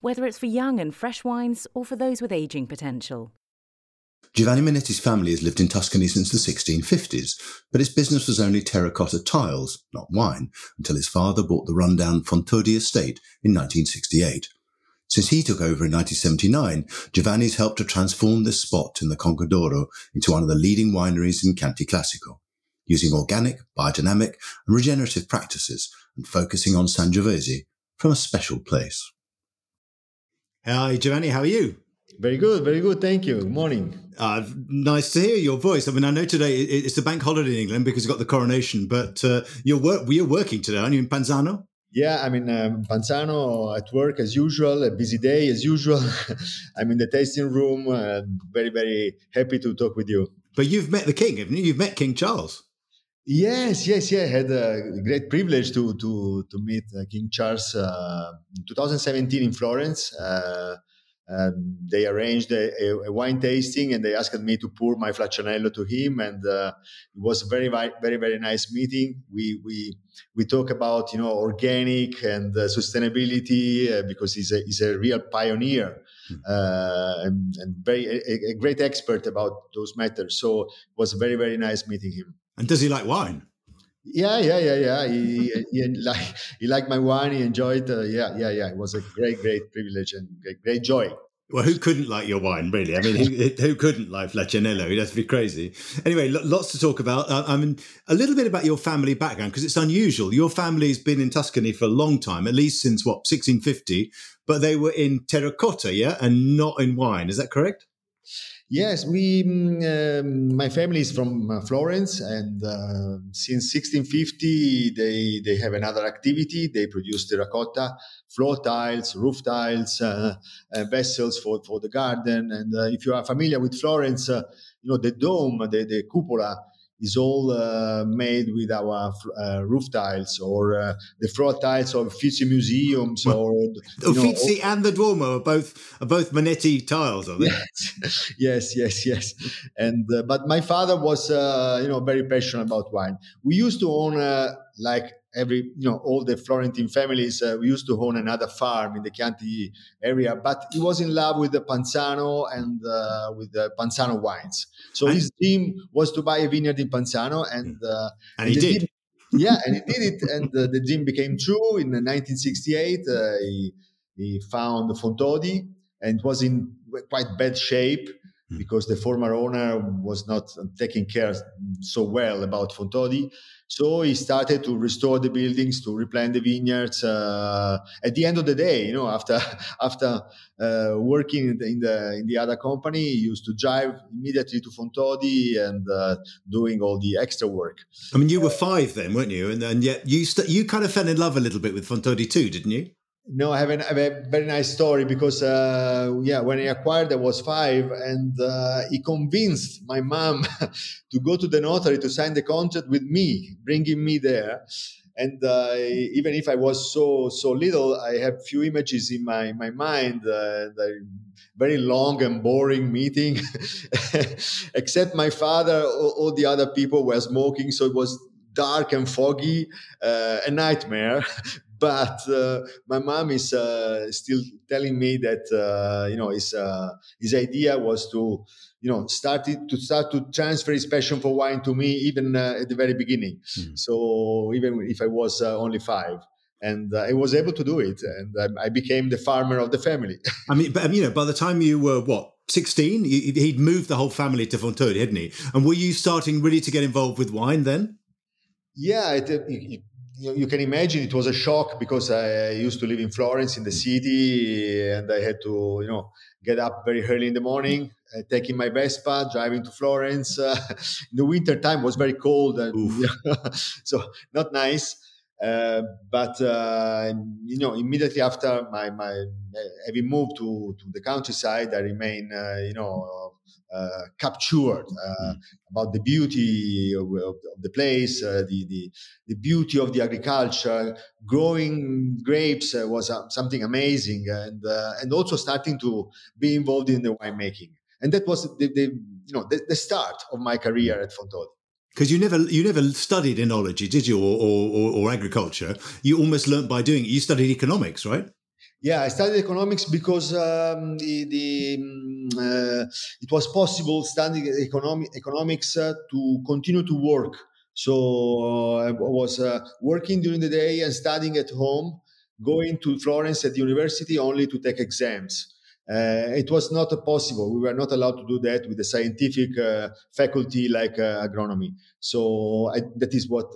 whether it's for young and fresh wines or for those with aging potential. Giovanni Manetti's family has lived in Tuscany since the 1650s, but its business was only terracotta tiles, not wine, until his father bought the rundown Fontodi estate in 1968. Since he took over in 1979, Giovanni's helped to transform this spot in the Conca d'Oro into one of the leading wineries in Chianti Classico, using organic, biodynamic and regenerative practices and focusing on Sangiovese from a special place. Hi, Giovanni, how are you? Very good, very good. Thank you. Good morning. Uh, nice to hear your voice. I mean, I know today it's a bank holiday in England because you've got the coronation, but uh, you're work, we are working today, aren't you, in Panzano? Yeah, I mean, um, Panzano at work as usual, a busy day as usual. I'm in the tasting room. Uh, very, very happy to talk with you. But you've met the king, haven't you? You've met King Charles. Yes, yes, yeah. I had a great privilege to to to meet uh, King Charles uh, in 2017 in Florence. Uh, um, they arranged a, a, wine tasting and they asked me to pour my Flaccianello to him, and uh, it was a very, very, very nice meeting. We we we talk about you know organic and uh, sustainability uh, because he's a he's a real pioneer. Hmm. and, and very a, a great expert about those matters. So it was very very nice meeting him. And does he like wine? Yeah, yeah, yeah, yeah. He, he, he like he liked my wine. He enjoyed. Uh, yeah, yeah, yeah. It was a great, great privilege and great, great joy. Well, who couldn't like your wine, really? I mean, who, who couldn't like Flaccianello? It has to be crazy. Anyway, lots to talk about. Uh, I mean, a little bit about your family background because it's unusual. Your family's been in Tuscany for a long time, at least since what 1650, but they were in terracotta, yeah, and not in wine. Is that correct? Yes, we. Um, my family is from uh, Florence, and uh, since 1650 they they have another activity. They produce terracotta floor tiles, roof tiles, uh, uh vessels for for the garden. And uh, if you are familiar with Florence, uh, you know the dome, the the cupola is all uh, made with our uh, roof tiles or uh, the floor tiles of Uffizi museums well, or the Uffizi and the Duomo are both are both Manetti tiles, are they? Yes, yes, yes, yes. And uh, but my father was uh, you know very passionate about wine. We used to own uh, like every you know all the Florentine families. Uh, we used to own another farm in the Chianti area, but he was in love with the Panzano and uh, with the Panzano wines. So his dream was to buy a vineyard in Panzano, and uh, and, he did. yeah, and he did it, and uh, the dream became true. In 1968, uh, he he found Fontodi, and it was in quite bad shape hmm. because the former owner was not taking care so well about Fontodi. So he started to restore the buildings, to replant the vineyards. Uh, at the end of the day, you know, after after uh, working in the, in the, in the other company, he used to drive immediately to Fontodi and uh, doing all the extra work. I mean, you were five then, weren't you? And, and yet you st- you kind of fell in love a little bit with Fontodi too, didn't you? No, I have, an, I have, a very nice story because, uh, yeah, when I acquired, I was five, and uh, he convinced my mom to go to the notary to sign the contract with me, bringing me there. And uh, even if I was so so little, I have few images in my my mind. Uh, very long and boring meeting, except my father. All, all the other people were smoking, so it was dark and foggy, uh, a nightmare but uh, my mom is uh, still telling me that uh, you know his uh, his idea was to you know start it, to start to transfer his passion for wine to me even uh, at the very beginning. Mm. So even if I was uh, only five. And I was able to do it, and I became the farmer of the family. I mean, but you know, by the time you were what 16 he'd moved the whole family to Fontodi, hadn't he? And were you starting really to get involved with wine then? Yeah, it, it, you, you, can imagine it was a shock because I used to live in Florence in the city and I had to, you know, get up very early in the morning, uh, taking my Vespa, driving to Florence. Uh, in the winter time was very cold and so not nice. Uh, but uh, you know, immediately after my my having moved to to the countryside, I remain uh, you know uh, captured uh, mm. about the beauty of, of, of the place, uh, the, the, the beauty of the agriculture. Growing grapes was something amazing, and and also starting to be involved in the winemaking. And that was the, the you know the, the start of my career at Fontodi because you never you never studied enology, did you, or, or, or, agriculture? You almost learnt by doing it. You studied economics, right? Yeah, I studied economics because um, the, the mm, uh, it was possible studying economic, economics uh, to continue to work. So uh, I was working during the day and studying at home, going to Florence at the university only to take exams. Uh, it was not possible. We were not allowed to do that with a scientific uh, faculty like uh, agronomy. So I, that is what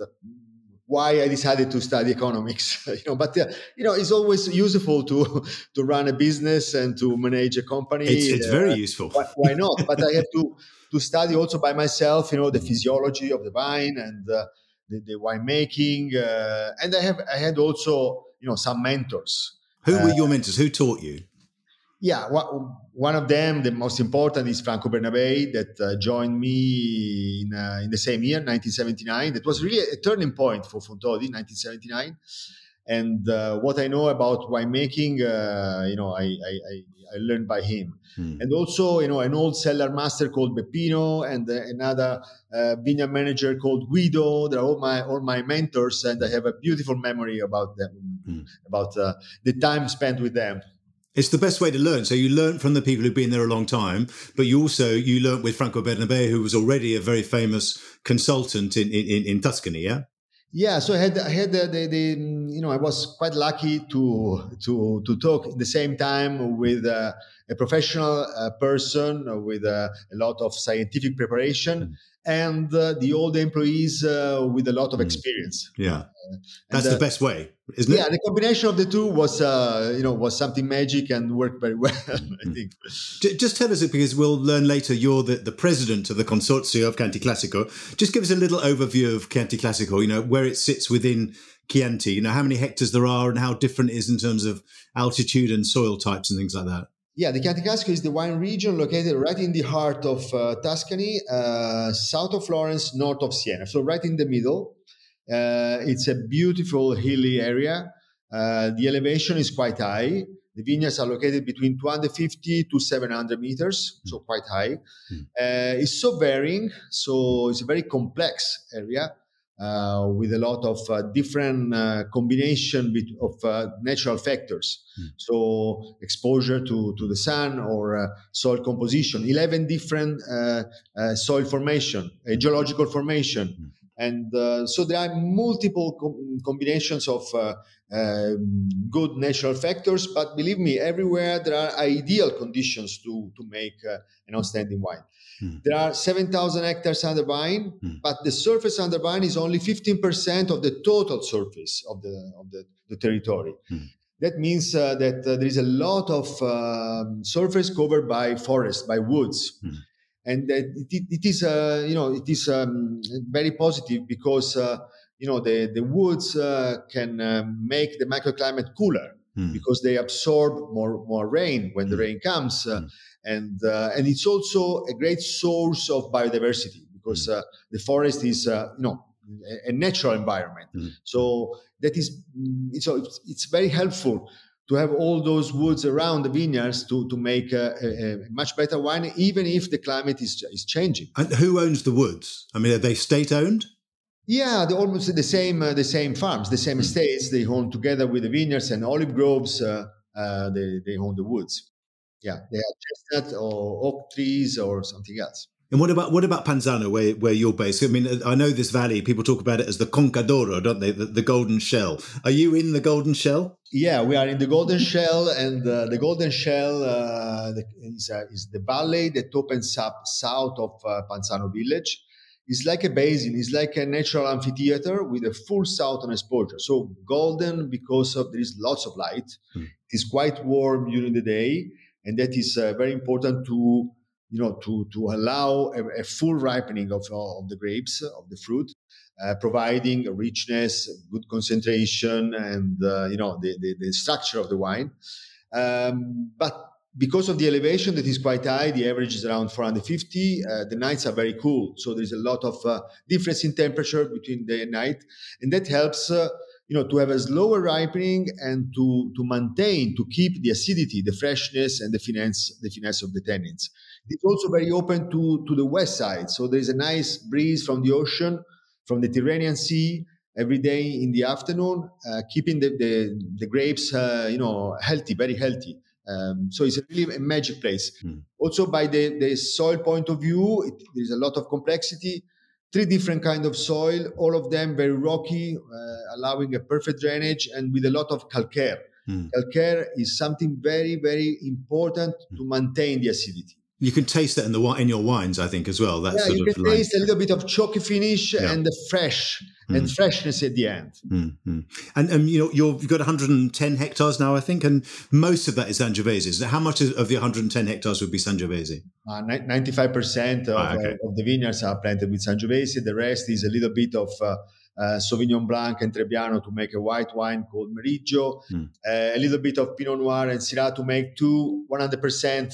why I decided to study economics. you know, but uh, you know, it's always useful to to run a business and to manage a company. It's, it's uh, very useful. Why, why not? but I have to to study also by myself. You know, the physiology of the vine and uh, the, the winemaking, and I have I had also you know some mentors. Who were your mentors? Who taught you? Yeah, one of them, the most important, is Franco Bernabei that uh, joined me in, uh, in the same year, 1979. That was really a turning point for Fontodi, 1979. And uh, what I know about winemaking, uh, you know, I, I, I, learned by him. Hmm. And also, you know, an old cellar master called Beppino and uh, another uh, vineyard manager called Guido. They're all my all my mentors, and I have a beautiful memory about them, hmm. about the time spent with them. It's the best way to learn. So you learn from the people who've been there a long time, but you also you learned with Franco Bernabei, who was already a very famous consultant in in, in Tuscany. Yeah. Yeah, so I had I had the, the, the, you know I was quite lucky to to to talk at the same time with uh, a professional uh, person with uh, a lot of scientific preparation. Mm and uh, the old employees uh, with a lot of hmm. experience. Yeah, that's the best way, isn't it? Yeah, the combination of the two was, uh, you know, was something magic and worked very well. I hmm. think. Just tell us it because we'll learn later. You're the, the president of the Consorzio of Chianti Classico. Just give us a little overview of Chianti Classico. You know where it sits within Chianti. You know how many hectares there are and how different it is in terms of altitude and soil types and things like that. Yeah, the Chianti Classico is the wine region located right in the heart of uh, Tuscany, uh, south of Florence, north of Siena. So right in the middle. Uh, it's a beautiful hilly area. Uh, the elevation is quite high. The vineyards are located between 250 to 700 meters, so quite high. Mm. it's so varying, so it's a very complex area uh, with a lot of uh, different uh, combination of uh, natural factors. Mm. So exposure to, to the sun or uh, soil composition, 11 different uh, soil formation, a geological formation. Mm. And so there are multiple com- combinations of um, good natural factors, but believe me, everywhere there are ideal conditions to, to make an outstanding wine. Hmm. There are 7,000 hectares under vine, mm. but the surface under vine is only 15% of the total surface of the, of the, the territory. Mm. That means uh, that uh, there is a lot of um, surface covered by forest, by woods. Hmm. And it, it, it is, uh, you know, it is um, very positive because, uh, you know, the, the woods uh, can uh, make the microclimate cooler hmm. because they absorb more, more rain when the rain comes and uh, and it's also a great source of biodiversity because mm. uh, the forest is uh, you know a, a natural environment. Mm. So that is mm, so it's, it's, very helpful to have all those woods around the vineyards to to make a, a, a, much better wine, even if the climate is is changing. And who owns the woods? I mean, are they state owned? Yeah, they're almost the same uh, the same farms, the same mm. estates. They own together with the vineyards and olive groves. Uh, uh, they they own the woods yeah, they have chestnut or oak trees or something else. And what about what about Panzano, where where you're based? I mean, I know this valley. People talk about it as the Conca d'Oro, don't they? The, the, golden shell. Are you in the golden shell? Yeah, we are in the golden shell, and uh, the golden shell uh, is, uh, is the valley that opens up south of uh, Panzano village. It's like a basin. It's like a natural amphitheater with a full southern exposure. So golden because of there is lots of light. Hmm. It is quite warm during the day and that is uh, very important to you know, to, to allow a, a full ripening of, of the grapes, of the fruit, uh, providing richness, good concentration, and, uh, you know, the, the, the, structure of the wine. Um, but because of the elevation that is quite high, the average is around 450. Uh, the nights are very cool, so there's a lot of uh, difference in temperature between day and night, and that helps uh, you know to have a slower ripening and to to maintain to keep the acidity the freshness and the finesse the finesse of the tannins. It's also very open to to the west side. So there's a nice breeze from the ocean from the tyrrhenian sea every day in the afternoon uh, keeping the, the, the grapes uh, you know healthy very healthy. Um, so it's really a magic place. Mm. also by the, the soil point of view it, there's a lot of complexity three different kind of soil, all of them very rocky, uh, allowing a perfect drainage and with a lot of calcare. Mm. Calcaire is something very, very important to maintain the acidity. You can taste that in the in your wines, I think, as well. That yeah, you can taste a little bit of chalky finish yeah. and the fresh mm. and freshness at the end. Mm-hmm. And and you know you have got 110 hectares now, I think, and most of that is Sangiovese. How much of the 110 hectares would be Sangiovese? Uh, 95% of, ah, okay. uh, of, the vineyards are planted with Sangiovese. The rest is a little bit of uh, uh, Sauvignon Blanc and Trebbiano to make a white wine called Meriggio, mm. uh, a little bit of Pinot Noir and Syrah to make two 100%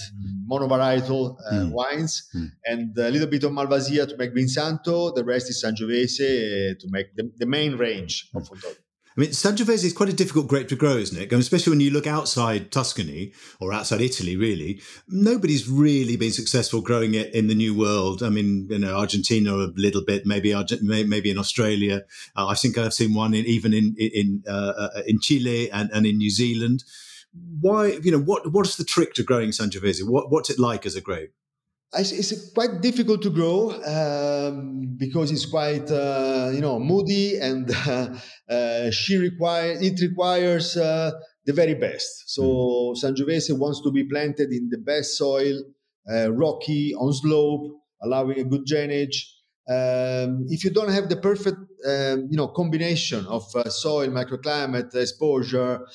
monovarietal uh, mm. wines, mm. and a little bit of Malvasia to make Vinsanto. The rest is Sangiovese to make the, the main range of Fontodi. I mean, Sangiovese is quite a difficult grape to grow, isn't it? And especially when you look outside Tuscany or outside Italy, really, nobody's really been successful growing it in the New World. I mean, you know, Argentina a little bit, maybe maybe in Australia. Uh, I think I've seen one in, even in in uh, uh, in Chile and, and in New Zealand. Why, you know, what what is the trick to growing Sangiovese? What what's it like as a grape? It's quite difficult to grow um, because it's quite uh, you know moody and uh, uh, she requires it requires uh, the very best. So mm. Sangiovese wants to be planted in the best soil, uh, rocky on slope, allowing a good drainage. Um, if you don't have the perfect um, you know combination of uh, soil, microclimate, exposure,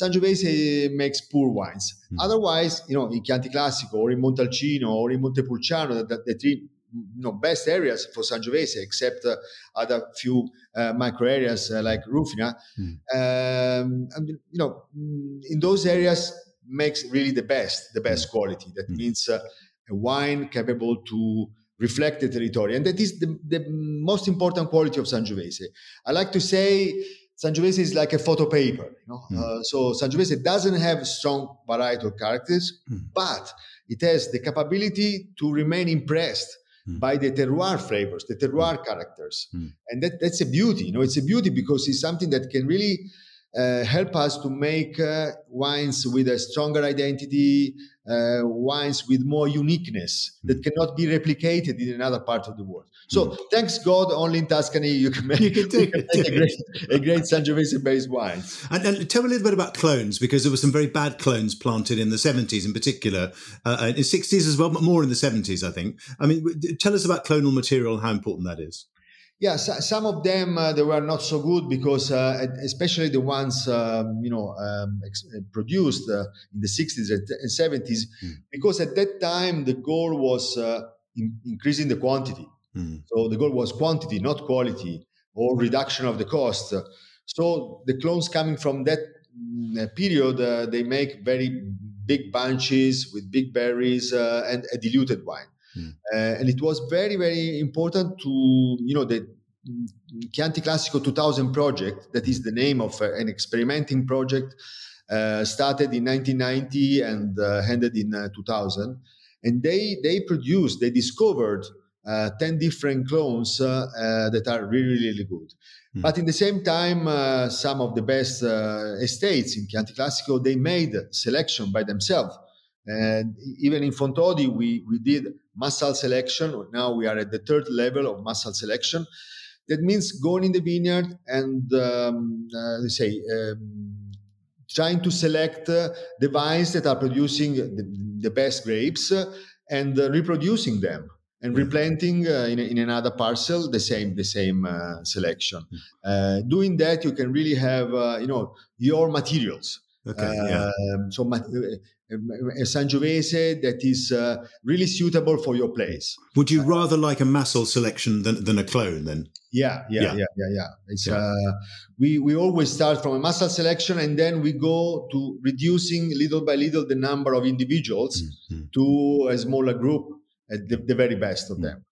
Sangiovese makes poor wines. Mm. Otherwise, you know, in Chianti Classico or in Montalcino or in Montepulciano, the, the three you know, best areas for Sangiovese, except uh, other few uh, micro areas uh, like Rufina. Mm. Um, and, you know, in those areas makes really the best, the best mm. quality. That mm. means uh, a wine capable to reflect the territory. And that is the, the most important quality of Sangiovese. I like to say Sangiovese is like a photo paper. You know? Mm. Uh, so Sangiovese doesn't have strong varietal characters, mm. but it has the capability to remain impressed mm. by the terroir flavors, the terroir characters, hmm. and that, that's a beauty. You know, it's a beauty because it's something that can really uh, help us to make uh, wines with a stronger identity, uh, wines with more uniqueness that hmm. cannot be replicated in another part of the world. So, mm. thanks God, only in Tuscany you can make, you can you can a great, a great Sangiovese based wine. And, and, tell me a little bit about clones, because there were some very bad clones planted in the 70s in particular, uh, in 60s as well, but more in the 70s, I think. I mean, tell us about clonal material and how important that is. Yeah, so, some of them uh, they were not so good because, uh, especially the ones um, you know um, ex- uh, produced uh, in the 60s and 70s, mm. because at that time the goal was uh, in- increasing the quantity. Mm. So the goal was quantity, not quality, or reduction of the cost. So the clones coming from that mm, period, uh, they make very big bunches with big berries and a diluted wine. Mm. Uh, and it was very, very important to, you know, the Chianti Classico 2000 project, that is the name of uh, an experimenting project, uh, started in 1990 and uh, ended in uh, 2000. And they, they produced, they discovered uh, 10 different clones that are really, really good. Mm. But in the same time, some of the best estates in Chianti Classico, they made selection by themselves. And even in Fontodi, we, we did massal selection. Now we are at the third level of massal selection. That means going in the vineyard and um, uh, say um, trying to select uh, the vines that are producing the, the best grapes uh, and uh, reproducing them and mm. replanting uh, in, in, another parcel the same the same uh, selection. Mm. doing that, you can really have you know your materials Okay. Yeah. Um, so a Sangiovese that is uh, really suitable for your place. Would you rather like a massal selection than, than a clone then? Yeah, yeah, Yeah. yeah, yeah, yeah. It's Yeah. Uh, we we always start from a massal selection and then we go to reducing little by little the number of individuals Mhm. to a smaller group at the, the very best of them.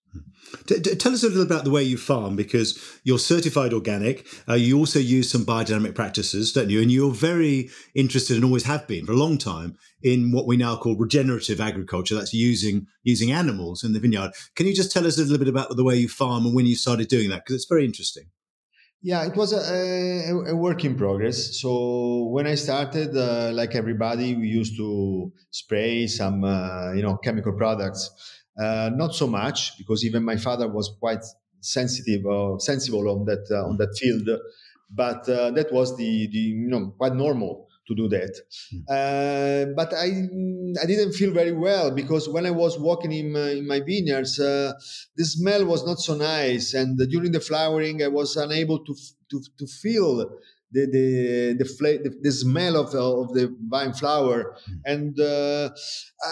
T- t- tell us a little about the way you farm because you're certified organic. Uh, you also use some biodynamic practices, don't you? And you're very interested and always have been for a long time in what we now call regenerative agriculture. That's using using animals in the vineyard. Can you just tell us a little bit about the way you farm and when you started doing that? Because it's very interesting. Yeah, it was a, a, a work in progress. So when I started, uh, like everybody, we used to spray some, uh, you know, chemical products. Uh, not so much because even my father was quite sensitive or sensible on that uh, on that field. But uh, that was the, the you know quite normal to do that. Uh, but I I didn't feel very well because when I was walking in my, in my vineyards, uh, the smell was not so nice, and during the flowering, I was unable to f- to, to feel the the the, fla- the, the smell of the, of the vine flower, and uh,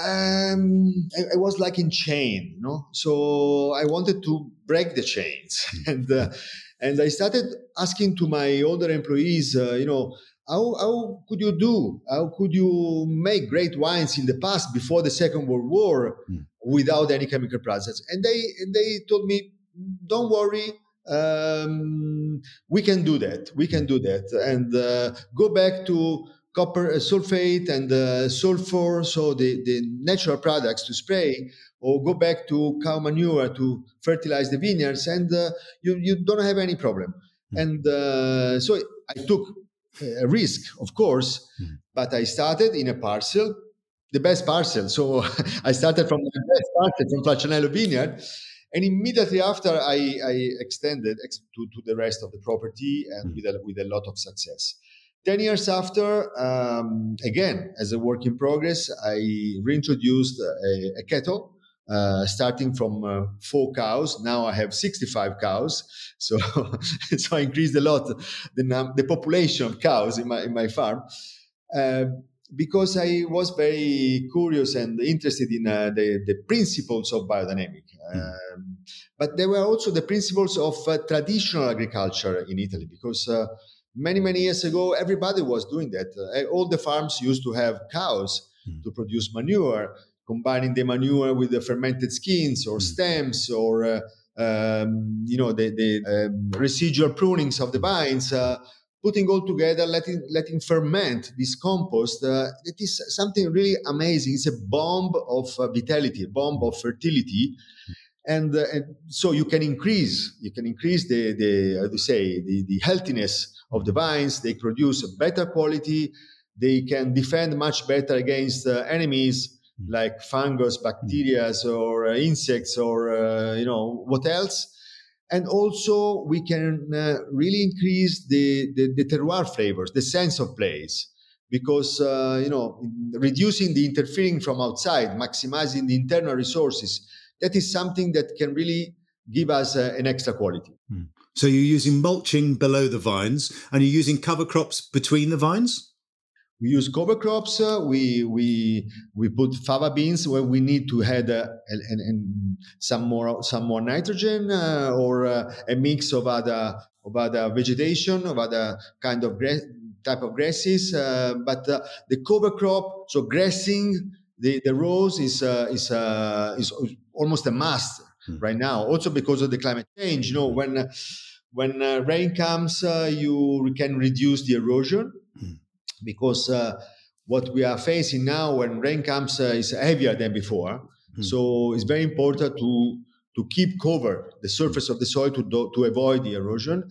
um, I, I was like in chain, you know. So I wanted to break the chains, and uh, and I started asking to my older employees, uh, you know. How, how could you do? How could you make great wines in the past before the Second World War Mm. without any chemical process? And they and they told me, don't worry, um, we can do that. We can do that, and uh, go back to copper uh, sulfate and uh, sulfur, so the, the natural products to spray, or go back to cow manure to fertilize the vineyards, and uh, you you don't have any problem. Mm. And uh, so I took a risk, of course, Mm. but I started in a parcel, the best parcel. So I started from the best parcel from Flaccianello Vineyard. And immediately after, I, I extended ex- to, to the rest of the property and Mm. with, a, with a lot of success. 10 years after, um, again, as a work in progress, I reintroduced a, a kettle. Uh, starting from uh, four cows, now I have 65 cows. So, so I increased a lot the num- the population of cows in my in my farm uh, because I was very curious and interested in uh, the the principles of biodynamic. Um, but there were also the principles of uh, traditional agriculture in Italy because. Uh, Many many years ago, everybody was doing that. Uh, all the farms used to have cows Mm. to produce manure, combining the manure with the fermented skins or Mm. stems or uh, um, you know the, the um, residual prunings of the vines uh, putting all together letting letting ferment this compost uh, it is something really amazing. It's a bomb of uh, vitality a bomb of fertility. And, uh, and so you can increase you can increase the the how to say the, the healthiness of the vines. They produce a better quality. They can defend much better against uh, enemies like fungus, bacteria, or uh, insects, or uh, you know what else. And also, we can uh, really increase the, the, the terroir flavors, the sense of place, because uh, you know reducing the interfering from outside, maximizing the internal resources. That is something that can really give us uh, an extra quality. So you're using mulching below the vines and you're using cover crops between the vines? We use cover crops. Uh, we we we put fava beans where we need to add uh, and, and, some more some more nitrogen uh, or uh, a mix of other of other vegetation of other kind of grass, type of grasses. Uh, but uh, the cover crop, so grassing the the rows is uh, is uh, is almost a must Hmm. right now. Also because of the climate change. You know when. Uh, when uh, rain comes, uh, you can reduce the erosion Mm. Because uh, what we are facing now when rain comes uh, is heavier than before. Mm. So it's very important to to keep cover the surface of the soil to do, to avoid the erosion.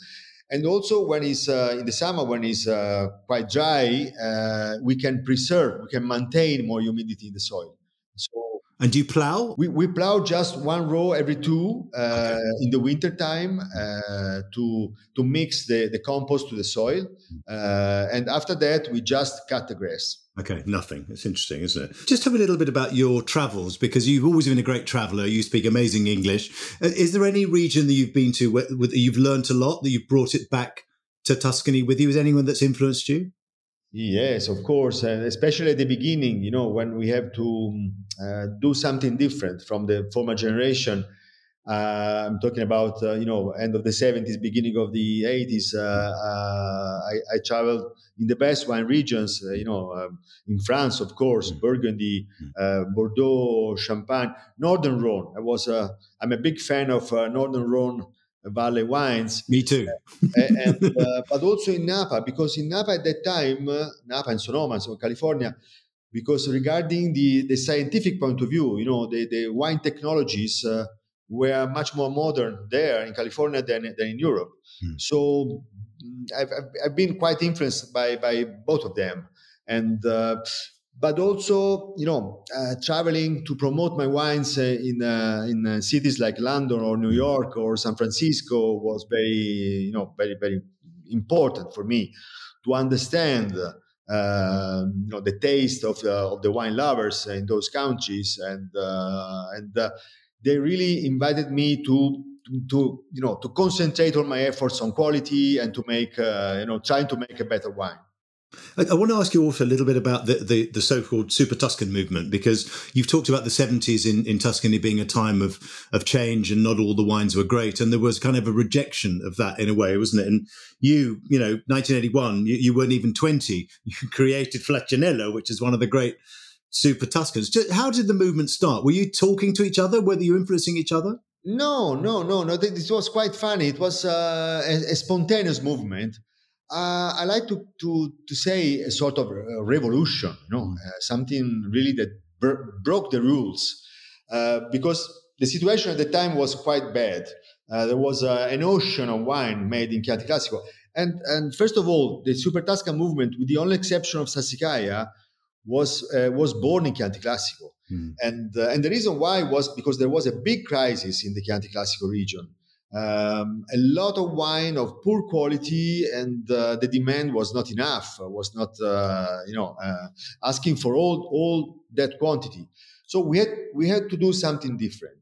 And also when it's uh, in the summer when it's uh, quite dry, uh, we can preserve, we can maintain more humidity in the soil. And do you plough? we, we plow just one row every two uh, in the winter time uh, to to mix the, the compost to the soil, uh, and after that we just cut the grass. Okay, nothing. It's interesting, isn't it? Just tell me a little bit about your travels because you've always been a great traveller. You speak amazing English. Uh, Is there any region that you've been to where, where you've learnt a lot that you've brought it back to Tuscany with you? Is anyone that's influenced you? Yes, of course, and especially at the beginning, you know, when we have to uh, do something different from the former generation. Uh, I'm talking about, uh, you know, end of the 70s, beginning of the 80s. Uh, uh, I, I, traveled in the best wine regions, uh, you know, um, in France, of course, mm. Burgundy, mm. Bordeaux, Champagne, Northern Rhone. I was, I'm a big fan of Northern Rhone Valley wines. Me too. and, uh, but also in Napa, because in Napa at that time, uh, Napa and Sonoma, so California, because regarding the, the scientific point of view, you know, the, the wine technologies uh, were much more modern there in California than, than in Europe. Hmm. So mm, I've, I've been quite influenced by, by both of them. And uh, but also you know uh, traveling to promote my wines uh, in uh, in uh, cities like London or New York or San Francisco was very you know very very important for me to understand uh, you know the taste of the, of the wine lovers in those countries. And uh, and they really invited me to to you know to concentrate all my efforts on quality and to make you know trying to make a better wine I, I, want to ask you also a little bit about the, the, the, so-called Super Tuscan movement because you've talked about the 70s in, in Tuscany being a time of, of change and not all the wines were great. And there was kind of a rejection of that in a way, wasn't it? And you, you know, 1981, you, you weren't even 20. You created Flaccianello, which is one of the great Super Tuscans. How did the movement start? Were you talking to each other? Were you influencing each other? No, no, no, no. This was quite funny. It was uh, a, a spontaneous movement uh, I like to, to, to say a sort of a revolution, you know, uh, something really that br- broke the rules. Uh, because the situation at the time was quite bad. Uh, there was uh, an ocean of wine made in Chianti Classico. And, and first of all, the Super Tuscan movement, with the only exception of Sassicaia, was, uh, was born in Chianti Classico. Mm. And, and the reason why was because there was a big crisis in the Chianti Classico region um, a lot of wine of poor quality and uh, the demand was not enough was not uh, you know uh, asking for all all that quantity. So we had we had to do something different.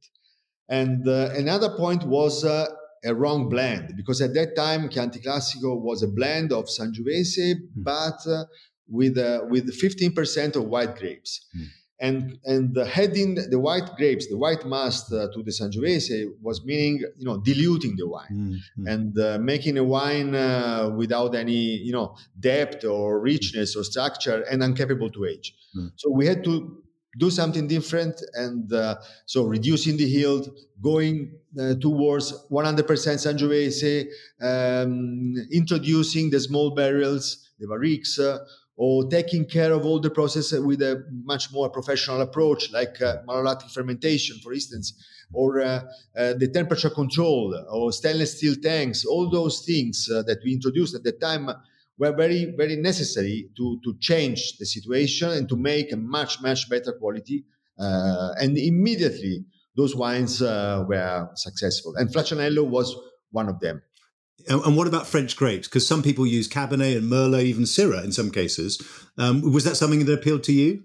And uh, another point was uh, a wrong blend because at that time Chianti Classico was a blend of Sangiovese mm. but uh, with with 15% of white grapes. Mm and and adding the white grapes, the white must uh, to the Sangiovese was meaning you know diluting the wine mm-hmm. and uh, making a wine uh, without any you know depth or richness or structure and incapable to age. Mm. So we had to do something different and uh, so reducing the yield, going uh, towards 100% Sangiovese, um, introducing the small barrels, the barriques uh, or taking care of all the process with a much more professional approach, like uh, malolactic fermentation, for instance, or uh, uh, the temperature control, or stainless steel tanks. All those things uh, that we introduced at the time were very, very necessary to, to change the situation and to make a much, much better quality. Uh, and immediately, those wines uh, were successful. And Flaccianello was one of them. And what about French grapes? Because some people use Cabernet and Merlot, even Syrah in some cases. Um, was that something that appealed to you?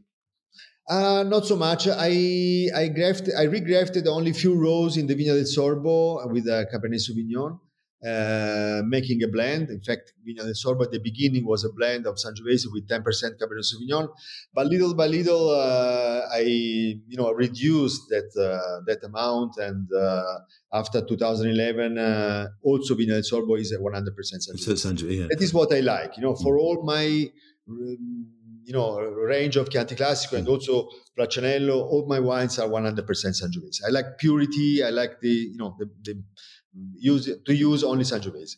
Uh, not so much. I I grafted, I regrafted only few rows in the Vigna del Sorbo with a Cabernet Sauvignon, uh, making a blend. In fact, Vigna del Sorbo at the beginning was a blend of Sangiovese with 10% Cabernet Sauvignon, but little by little, uh, I you know reduced that uh, that amount, and uh, after 2011, uh, also Vigna del Sorbo is a 100% Sangiovese. Yeah. That is what I like. You know, for mm. all my um, you know range of Chianti Classico and also Flaccianello, all my wines are 100% Sangiovese. I like purity. I like the you know the, the use to use only Sangiovese.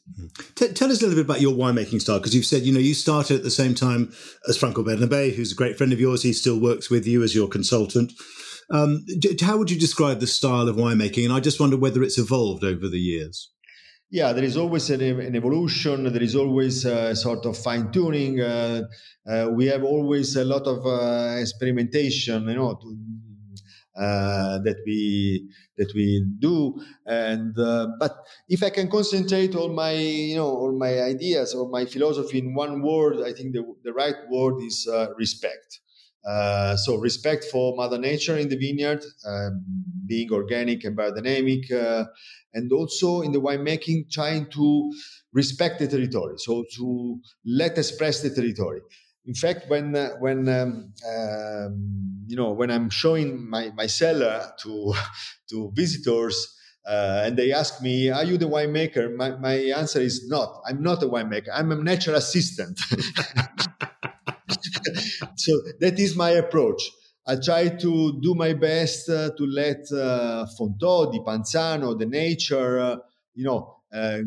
T- tell us a little bit about your winemaking style because you've said you know you started at the same time as Franco Bernabei, who's a great friend of yours. He still works with you as your consultant. Um, how would you describe the style of winemaking? And I just wonder whether it's evolved over the years. Yeah, there is always an, an evolution. There is always a sort of fine tuning. Uh, uh, we have always a lot of uh, experimentation, you know, to, uh, that we that we do. And uh, but if I can concentrate all my you know all my ideas or my philosophy in one word, I think the the right word is uh, respect. Uh, so respect for Mother Nature in the vineyard, um, being organic and biodynamic, uh, and also in the winemaking, trying to respect the territory. So to let express the territory in fact, when when um, um, you know when I'm showing my my cellar to to visitors. Uh, and they ask me, "Are you the winemaker?" My, my answer is not. I'm not a winemaker. I'm a natural assistant. so that is my approach. I try to do my best uh, to let uh, Fontodi, Panzano, the nature, uh, you know, uh,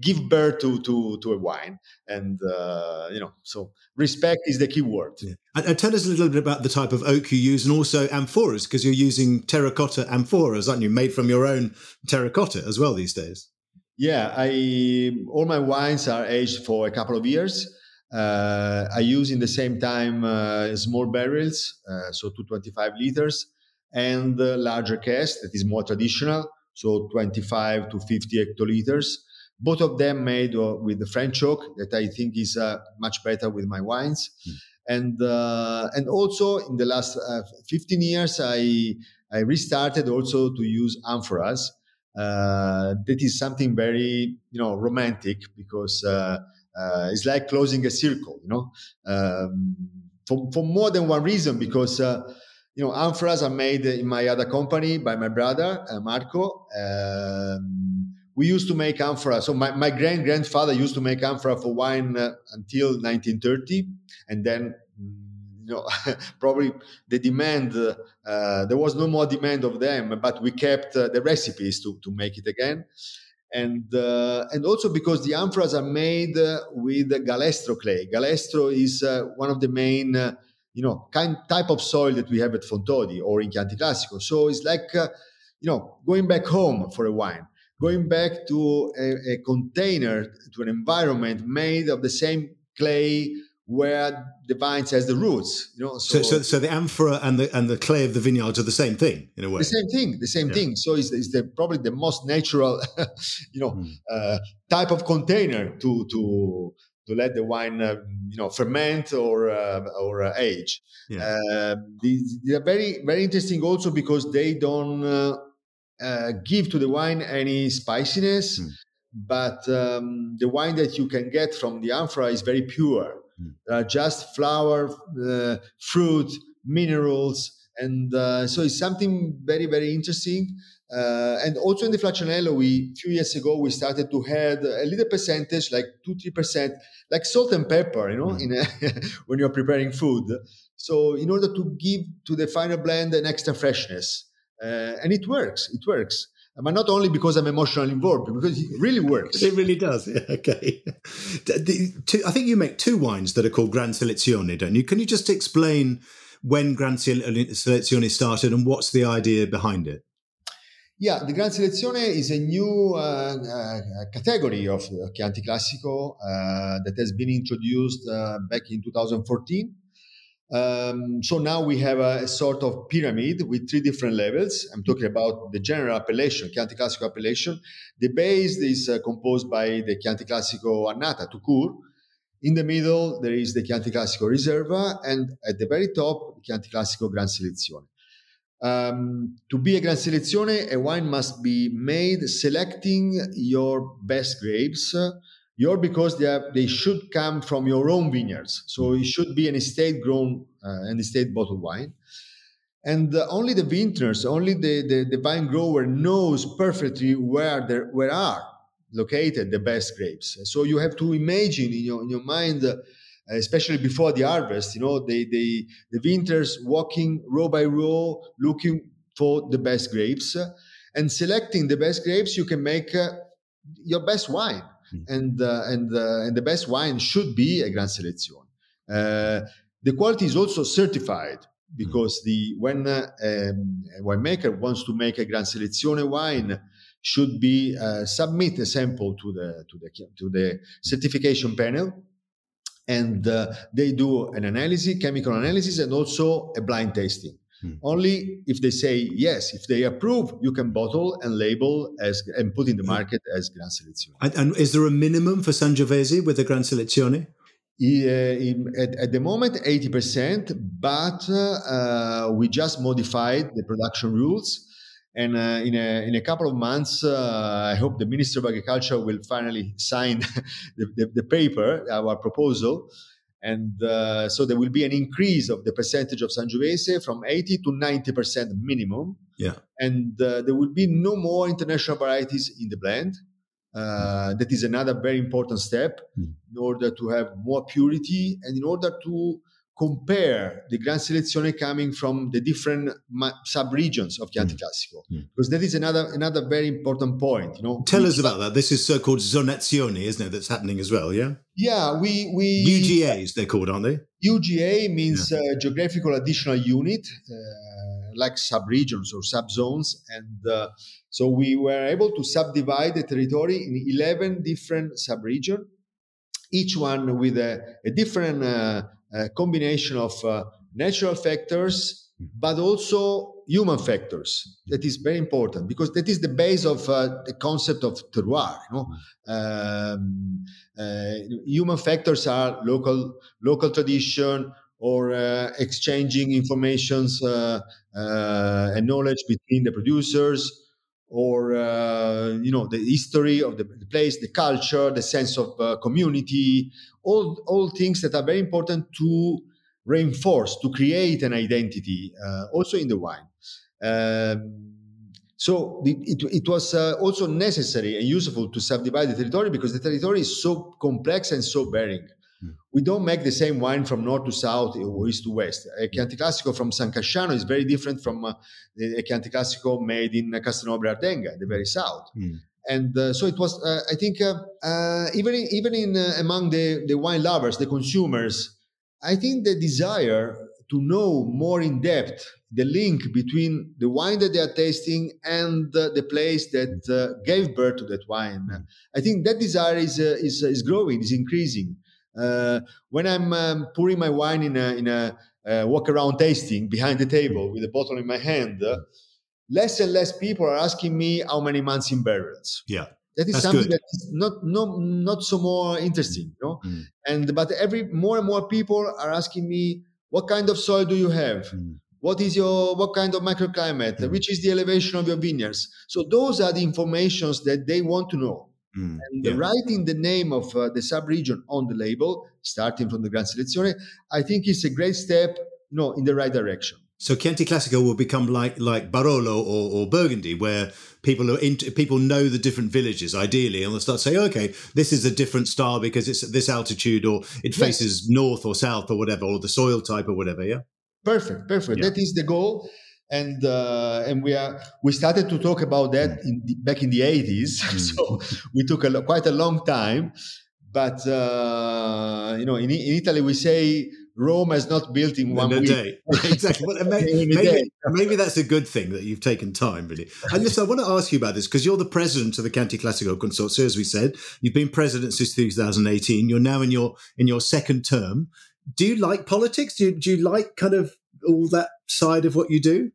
give birth to, to, to a wine. And, uh, you know, so respect is the key word. Yeah. And, and, tell us a little bit about the type of oak you use and also amphoras, because you're using terracotta amphoras, aren't you? Made from your own terracotta as well these days. Yeah, I all my wines are aged for a couple of years. Uh, I use in the same time uh, small barrels, uh, so 225 liters, and larger casks that is more traditional, so 25 to 50 hectoliters. Both of them made with the French oak that I think is much better with my wines. Mm. And and also in the last 15 years, I I restarted also to use amphoras. Uh, that is something very you know romantic because uh, uh, it's like closing a circle, you know, um, for, for more than one reason, because, uh, you know, amphoras are made in my other company by my brother, uh, Marco. Um, we used to make amphora. So my, my grand grandfather used to make amphora for wine uh, until 1930. And then, you know, probably the demand, uh, there was no more demand of them, but we kept uh, the recipes to, to make it again and uh, and also because the amphoras are made uh, with galestro clay. Galestro is uh, one of the main uh, you know kind type of soil that we have at Fontodi or in Chianti Classico. So it's like uh, you know going back home for a wine, going back to a, a container to an environment made of the same clay where the vines has the roots. You know, so, so, so, so the amphora and the and the clay of the vineyards are the same thing in a way. The same thing, the same yeah. thing. So it's, it's the, probably the most natural, you know, mm. uh, type of container to to to let the wine, uh, you know, ferment or uh, or uh, age. Yeah. Um, these, they are very very interesting also because they don't uh, give to the wine any spiciness. Mm. But um, the wine that you can get from the amphora is very pure uh, just flower, uh, fruit, minerals, and uh, so it's something very very interesting. Uh, and also in the Flaccianello, we a few years ago we started to add a little percentage, like two three percent, like salt and pepper, you know, mm. in a, when you're preparing food. So in order to give to the final blend an extra freshness, uh, and it works. It works but not only because I'm emotionally involved, because it really works. it really does. Yeah, okay. The, two, I think you make two wines that are called Gran Selezione, don't you? Can you just explain when Gran Selezione started and what's the idea behind it? Yeah, the Gran Selezione is a new uh, uh, category of Chianti Classico uh, that has been introduced uh, back in 2014 um, so now we have a, a, sort of pyramid with three different levels. I'm talking about the general appellation, Chianti Classico appellation. The base is uh, composed by the Chianti Classico Annata, Tucur. In the middle, there is the Chianti Classico Riserva, and at the very top, Chianti Classico Gran Selezione. Um, to be a Gran Selezione, a wine must be made selecting your best grapes your because they, they should come from your own vineyards. So it should be an estate grown uh, and estate bottled wine. And only the vintners, only the, the, the, vine grower knows perfectly where there where are located the best grapes. So you have to imagine in your, in your mind, uh, especially before the harvest, you know, they, the, the vintners walking row by row, looking for the best grapes. and selecting the best grapes, you can make uh, your best wine mm. and uh, and uh, and the best wine should be a Gran Selezione. Uh, the quality is also certified because mm. the when uh, um, a winemaker wants to make a Gran Selezione wine should be uh, submit a sample to the to the to the certification panel and uh, they do an analysis chemical analysis and also a blind tasting Hmm. Only if they say yes, if they approve, you can bottle and label as and put in the market as Gran Selezione. And, and is there a minimum for Sangiovese with the Gran Selezione? Uh, at, at, the moment, 80%, but uh, we just modified the production rules. And uh, in, a, in a couple of months, uh, I hope the Minister of Agriculture will finally sign the, the, the paper, our proposal, And uh, so there will be an increase of the percentage of Sangiovese from 80 to 90% minimum. Yeah. And uh, there will be no more international varieties in the blend. Uh, that is another very important step Mm. in order to have more purity and in order to compare the Gran Selezione coming from the different ma- sub-regions of Chianti Mm. Classico. Mm. Because that is another another very important point. You know, Tell us about that. This is so-called zonazione, isn't it? That's happening as well. Yeah. Yeah, we we UGAs they're called, aren't they? UGA means uh, geographical additional unit, uh, like subregions or subzones, and uh, so we were able to subdivide the territory in eleven different subregions, each one with a, a different uh, combination of uh, natural factors, but also human factors. That is very important because that is the base of uh, the concept of terroir. You know? um, uh, human factors are local local tradition or uh, exchanging informations uh, and knowledge between the producers or uh, you know the history of the, place the culture the sense of uh, community all all things that are very important to reinforce to create an identity uh, also in the wine um, so it, it was uh, also necessary and useful to subdivide the territory because the territory is so complex and so varying. Mm. We don't make the same wine from north to south or east to west. A Chianti Classico from San Casciano is very different from uh, a Chianti Classico made in Castelnuovo Berardenga, the very south. Mm. And uh, so it was. Uh, I think uh, uh, even in, even in uh, among the, the wine lovers, the consumers, I think the desire to know more in depth the link between the wine that they are tasting and uh, the place that uh, gave birth to that wine. I think that desire is uh, is, is growing, is increasing. Uh, when I'm um, pouring my wine in a in a uh, walk around tasting behind the table with a bottle in my hand, uh, less and less people are asking me how many months in barrels. Yeah. That is That's something good. that is not no not so more interesting, you know. Mm. And but every more and more people are asking me, what kind of soil do you have? Mm. What is your what kind of microclimate? Mm. Which is the elevation of your vineyards? So those are the informations that they want to know. Mm. And Yeah. writing the name of uh, the sub-region on the label, starting from the Gran Selezione, I think is a great step, you know, in the right direction. So Chianti Classico will become like like Barolo or, or Burgundy, where people are into, people know the different villages ideally, and they'll start saying, okay, this is a different style because it's at this altitude, or it Yes. faces north or south or whatever, or the soil type or whatever. Yeah. Perfect, perfect. Yeah. That is the goal, and uh, and we are we started to talk about that in the, back in the eighties. Mm. so we took a, quite a long time, but uh, you know, in, in Italy we say Rome has not built in one in day. exactly. Well, maybe, day. maybe that's a good thing that you've taken time, really. And listen, I want to ask you about this because you're the president of the Chianti Classico Consortium, as we said. You've been president since 2018. You're now in your in your second term. Do you like politics? Do you, do you like kind of all that side of what you do?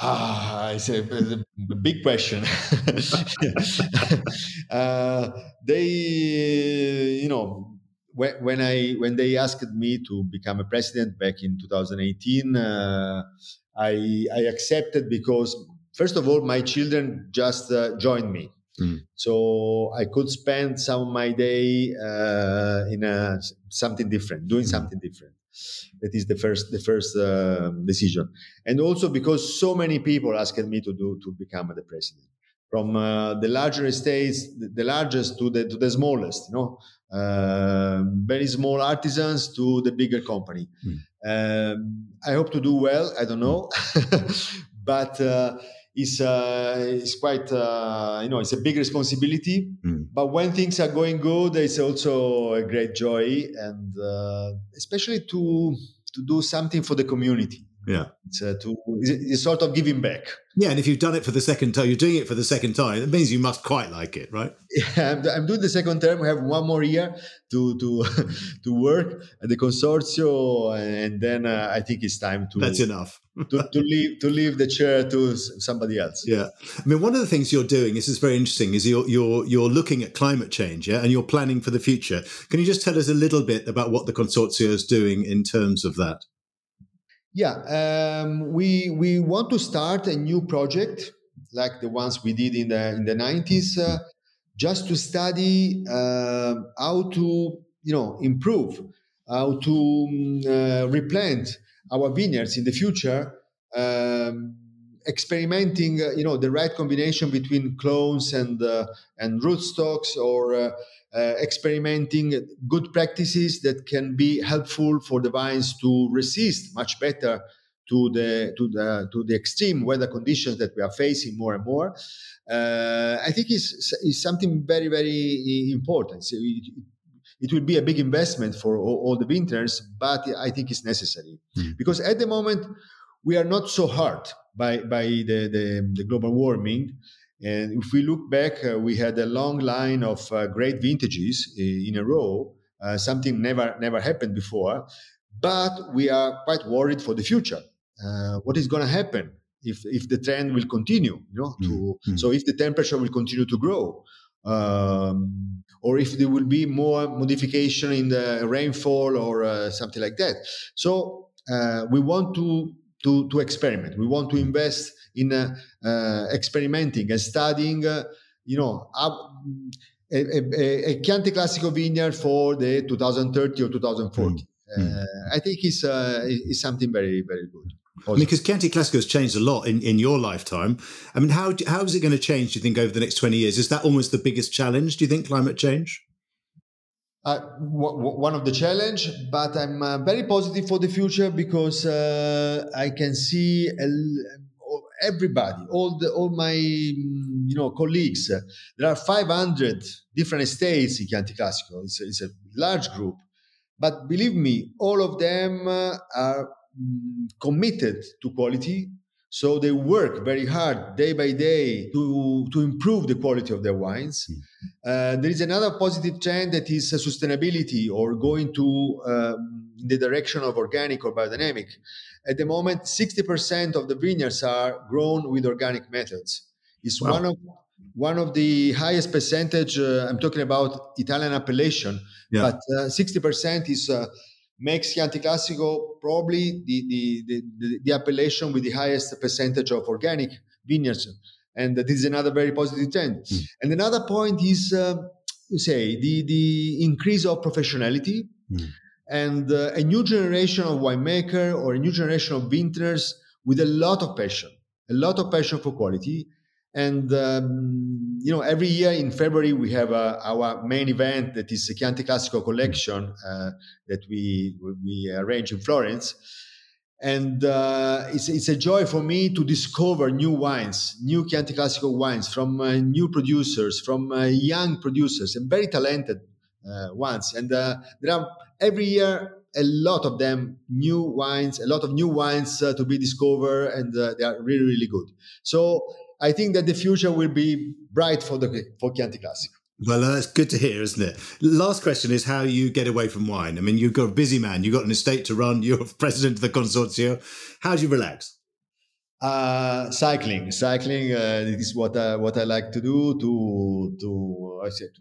Ah, it's a, it's a big question. uh, they, you know, when, when I when they asked me to become a president back in 2018, uh, I I accepted because first of all, my children just uh, joined me, Mm. so I could spend some of my day uh, in a, something different, doing Mm. something different. That is the first the first uh, decision. And also because so many people asked me to do to become the president. From uh, the larger estates the, the largest to the to the smallest you know? Uh, very small artisans to the bigger company. Mm. um, i hope to do well i don't know. But it's, uh, it's quite uh, you know it's a big responsibility Mm. but when things are going good it's also a great joy and uh, especially to to do something for the community Yeah. it's, uh, to, it's, sort of giving back. Yeah, and if you've done it for the second time, you're doing it for the second time. It means you must quite like it, right? I'm, I'm doing the second term. We have one more year to to to work at the consorzio, and then uh, I think it's time to That's enough. to, to leave to leave the chair to somebody else. Yeah, I mean, one of the things you're doing, this is very interesting, is you're you're you're looking at climate change, yeah, and you're planning for the future. Can you just tell us a little bit about what the consortium is doing in terms of that? Yeah, um, we we want to start a new project like the ones we did in the in the nineties, uh, just to study uh, how to you know improve how to um, replant our vineyards in the future. Um, experimenting, uh, you know, the right combination between clones and uh, and rootstocks, or uh, uh, experimenting good practices that can be helpful for the vines to resist much better to the to the to the extreme weather conditions that we are facing more and more. Uh, I think is is something very very important. So it, it will be a big investment for all, all the vintners, but I think it's necessary mm. because at the moment we are not so hard by by the, the, the global warming. And if we look back, uh, we had a long line of uh, great vintages uh, in a row. Uh, something never never happened before, but we are quite worried for the future. Uh, what is going to happen if if the trend will continue? You know, to, mm-hmm. so if the temperature will continue to grow, um, or if there will be more modification in the rainfall or uh, something like that. So we want to to, to experiment. We want to invest in uh, uh, experimenting and studying, uh, you know, a, a, a, Chianti Classico vineyard for the 2030 or 2040. Mm. Mm. I think it's, it's something very, very good. I mean, because Chianti Classico has changed a lot in, in your lifetime. I mean, how how is it going to change? Do you think over the next twenty years? Is that almost the biggest challenge? Do you think climate change? uh, w- one of the challenge, but I'm uh, very positive for the future because uh, I can see everybody, all the all my mm, you know colleagues. There are 500 different estates in Chianti Classico. It's a, it's a large group, but believe me, all of them uh, are mm, committed to quality so they work very hard day by day to, to improve the quality of their wines. Mm. Uh, there is another positive trend that is uh, sustainability or going to um, in the direction of organic or biodynamic. At the moment, 60% of the vineyards are grown with organic methods. It's wow. one of one of the highest percentage. Uh, I'm talking about Italian appellation, yeah. but uh, 60% is uh, makes Chianti Classico probably the, the, the, the, appellation with the highest percentage of organic vineyards. And this is another very positive trend. Mm. And another point is, uh, you say, the, the increase of professionality mm. And uh, a new generation of winemaker or a new generation of vintners with a lot of passion, a lot of passion for quality and um, you know, every year in February we have uh, our main event that is the Chianti Classico collection uh, that we we arrange in Florence, and uh, it's it's a joy for me to discover new wines, new Chianti Classico wines from uh, new producers, from uh, young producers, and very talented ones. And there are every year a lot of them new wines, a lot of new wines to be discovered, and they are really really good. So I think that the future will be bright for the for Chianti Classico. Well, uh, that's good to hear, isn't it? Last question is how you get away from wine. I mean, you've got a busy man, you've got an estate to run, you're president of the consortium. How do you relax? Uh, cycling, cycling uh, is what I, what I like to do to to I said to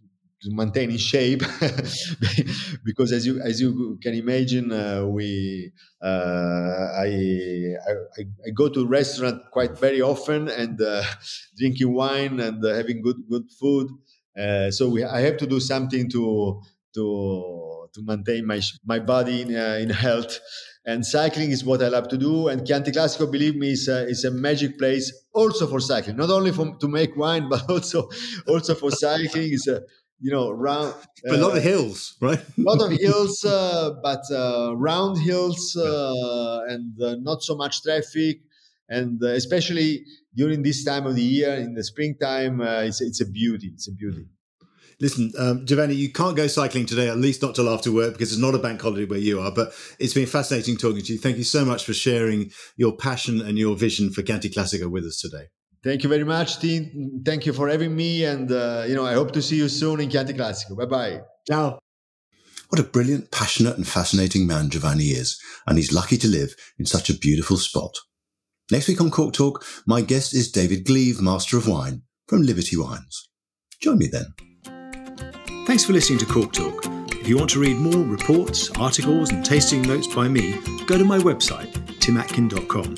maintain in shape because as you as you can imagine uh, we uh, I, I, I go to restaurant quite very often and uh, drinking wine and uh, having good good food uh, so we, I have to do something to to to maintain my my body in, uh, in health and cycling is what I love to do. And Chianti Classico, believe me, is a, is a magic place also for cycling, not only for, to make wine, but also also for cycling. It's a you know, round. A lot of hills, right? a lot of hills, uh, but uh, round hills uh, and uh, not so much traffic. And especially during this time of the year, in the springtime, it's, it's a beauty. It's a beauty. Listen, um, Giovanni, you can't go cycling today, at least not till after work, because it's not a bank holiday where you are. But it's been fascinating talking to you. Thank you so much for sharing your passion and your vision for Chianti Classico with us today. Thank you very much, Tim. Thank you for having me. And, uh, you know, I hope to see you soon in Chianti Classico. Bye bye. Ciao. What a brilliant, passionate, and fascinating man Giovanni is. And he's lucky to live in such a beautiful spot. Next week on Cork Talk, my guest is David Gleave, Master of Wine from Liberty Wines. Join me then. Thanks for listening to Cork Talk. If you want to read more reports, articles, and tasting notes by me, go to my website, timatkin.com.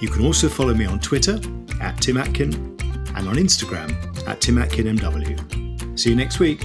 You can also follow me on Twitter at Tim Atkin and on Instagram at Tim Atkin MW. See you next week.